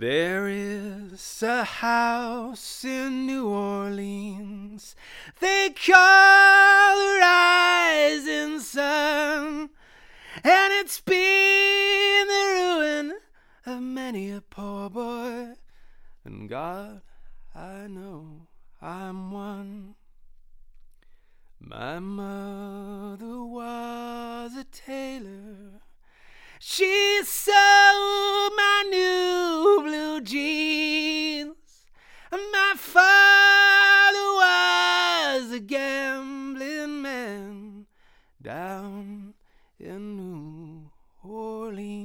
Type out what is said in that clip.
There is a house in New Orleans they call the rising sun, and it's been the ruin of many a poor boy. And God, I know I'm one. My mother was a tailor. She sewed gambling man down in New Orleans.